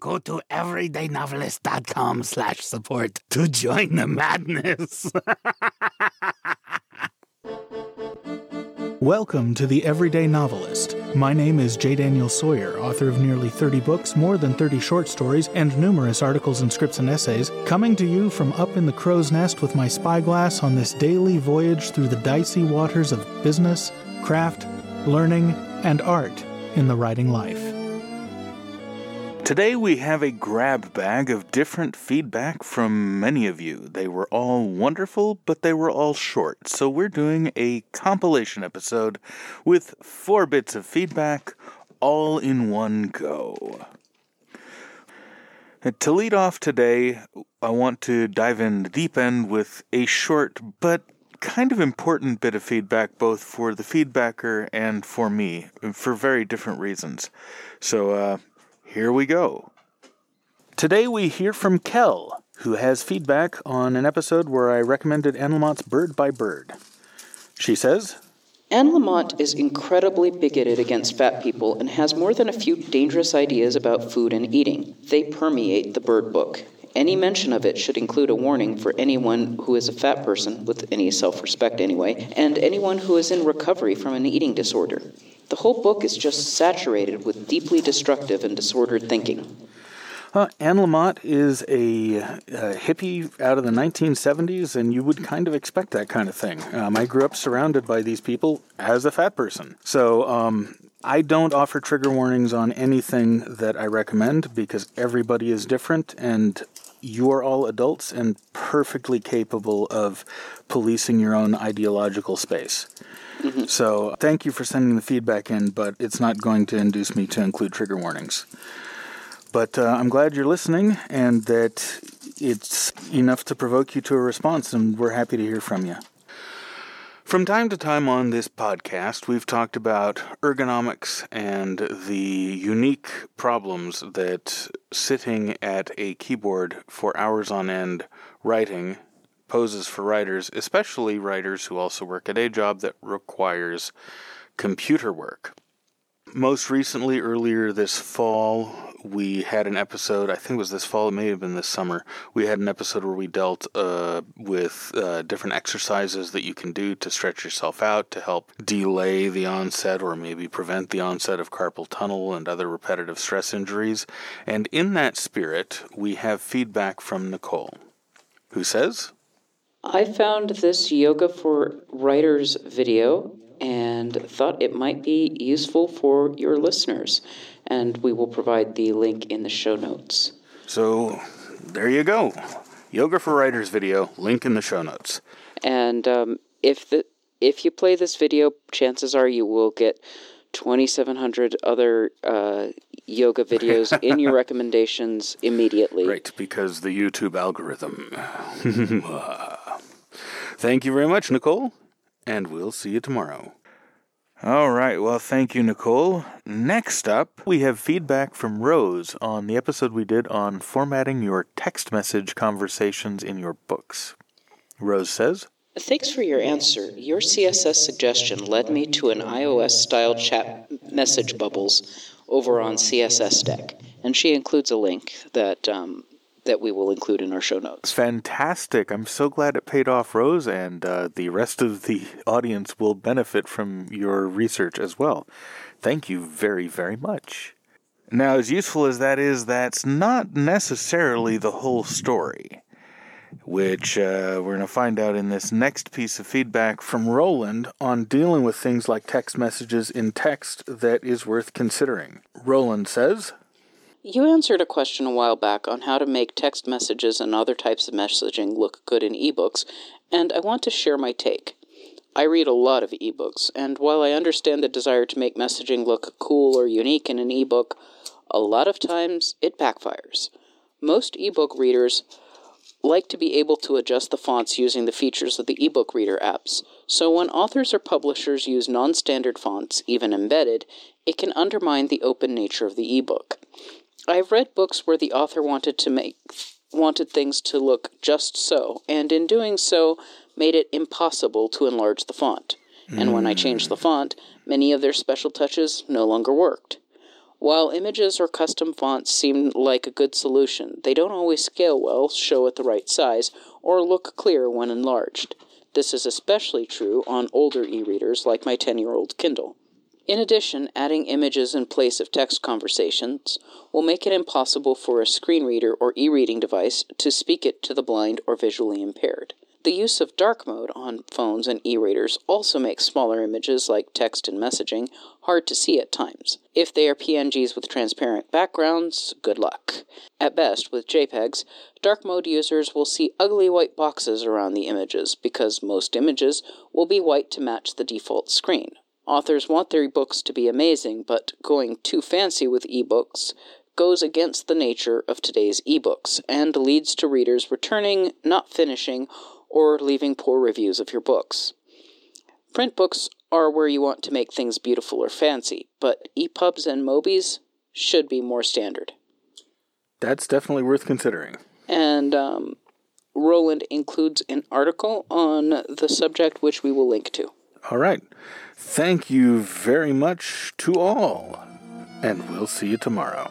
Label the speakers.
Speaker 1: go to everydaynovelist.com slash support to join the madness.
Speaker 2: Welcome to The Everyday Novelist. My name is J. Daniel Sawyer, author of nearly 30 books, more than 30 short stories, and numerous articles and scripts and essays, coming to you from up in the crow's nest with my spyglass on this daily voyage through the dicey waters of business, craft, learning, and art in the writing life.
Speaker 3: Today we have a grab bag of different feedback from many of you. They were all wonderful, but they were all short. So we're doing a compilation episode with four bits of feedback all in one go. To lead off today, I want to dive in the deep end with a short but kind of important bit of feedback both for the feedbacker and for me for very different reasons. So, uh, here we go. Today we hear from Kell, who has feedback on an episode where I recommended Anne Lamott's Bird by Bird. She says,
Speaker 4: Anne Lamott is incredibly bigoted against fat people and has more than a few dangerous ideas about food and eating. They permeate the Bird book. Any mention of it should include a warning for anyone who is a fat person, with any self respect anyway, and anyone who is in recovery from an eating disorder. The whole book is just saturated with deeply destructive and disordered thinking.
Speaker 3: Uh, Anne Lamott is a, a, hippie out of the 1970s, and you would kind of expect that kind of thing. Um, I grew up surrounded by these people as a fat person. So um, I don't offer trigger warnings on anything that I recommend because everybody is different, and you are all adults and perfectly capable of policing your own ideological space. Mm-hmm. So thank you for sending the feedback in, but it's not going to induce me to include trigger warnings. But uh, I'm glad you're listening and that it's enough to provoke you to a response, and we're happy to hear from you. From time to time on this podcast, we've talked about ergonomics and the unique problems that sitting at a keyboard for hours on end writing poses for writers, especially writers who also work a day job that requires computer work. Most recently, earlier this fall, we had an episode. I think it was this fall. It may have been this summer. We had an episode where we dealt uh, with uh, different exercises that you can do to stretch yourself out to help delay the onset or maybe prevent the onset of carpal tunnel and other repetitive stress injuries. And in that spirit, we have feedback from Nichole, who says,
Speaker 4: I found this Yoga for Writers video and thought it might be useful for your listeners. And we will provide the link in the show notes.
Speaker 3: So there you go. Yoga for Writers video, link in the show notes.
Speaker 4: And um, if the if you play this video, chances are you will get 2,700 other uh, yoga videos in your recommendations immediately.
Speaker 3: Right, because the YouTube algorithm. Thank you very much, Nichole, and we'll see you tomorrow. All right, well, thank you, Nichole. Next up, we have feedback from Rose on the episode we did on formatting your text message conversations in your books. Rose says,
Speaker 4: Thanks for your answer. Your CSS suggestion led me to an iOS style chat message bubbles over on CSS Deck. And she includes a link that um, that we will include in our show notes.
Speaker 3: Fantastic. I'm so glad it paid off, Rose, and uh, the rest of the audience will benefit from your research as well. Thank you very, very much. Now, as useful as that is, that's not necessarily the whole story, which uh, we're going to find out in this next piece of feedback from Roland on dealing with things like text messages in text that is worth considering. Roland says,
Speaker 4: you answered a question a while back on how to make text messages and other types of messaging look good in ebooks, and I want to share my take. I read a lot of ebooks, and while I understand the desire to make messaging look cool or unique in an ebook, a lot of times it backfires. Most ebook readers like to be able to adjust the fonts using the features of the ebook reader apps. So when authors or publishers use non standard fonts, even embedded, it can undermine the open nature of the ebook. I've read books where the author wanted to make wanted things to look just so, and in doing so, made it impossible to enlarge the font. And when I changed the hmm. font, many of their special touches no longer worked. While images or custom fonts seem like a good solution, they don't always scale well, show at the right size, or look clear when enlarged. This is especially true on older e readers like my 10 year old Kindle. In addition, adding images in place of text conversations will make it impossible for a screen reader or e reading device to speak it to the blind or visually impaired. The use of dark mode on phones and e readers also makes smaller images like text and messaging hard to see at times. If they are PNGs with transparent backgrounds, good luck. At best, with JPEGs, dark mode users will see ugly white boxes around the images because most images will be white to match the default screen. Authors want their books to be amazing, but going too fancy with ebooks goes against the nature of today's ebooks and leads to readers returning, not finishing, or leaving poor reviews of your books. Print books are where you want to make things beautiful or fancy, but EPUBs and MOBIs should be more standard.
Speaker 3: That's definitely worth considering.
Speaker 4: And um, Roland includes an article on the subject, which we will link to.
Speaker 3: All right. Thank you very much to all, and we'll see you tomorrow.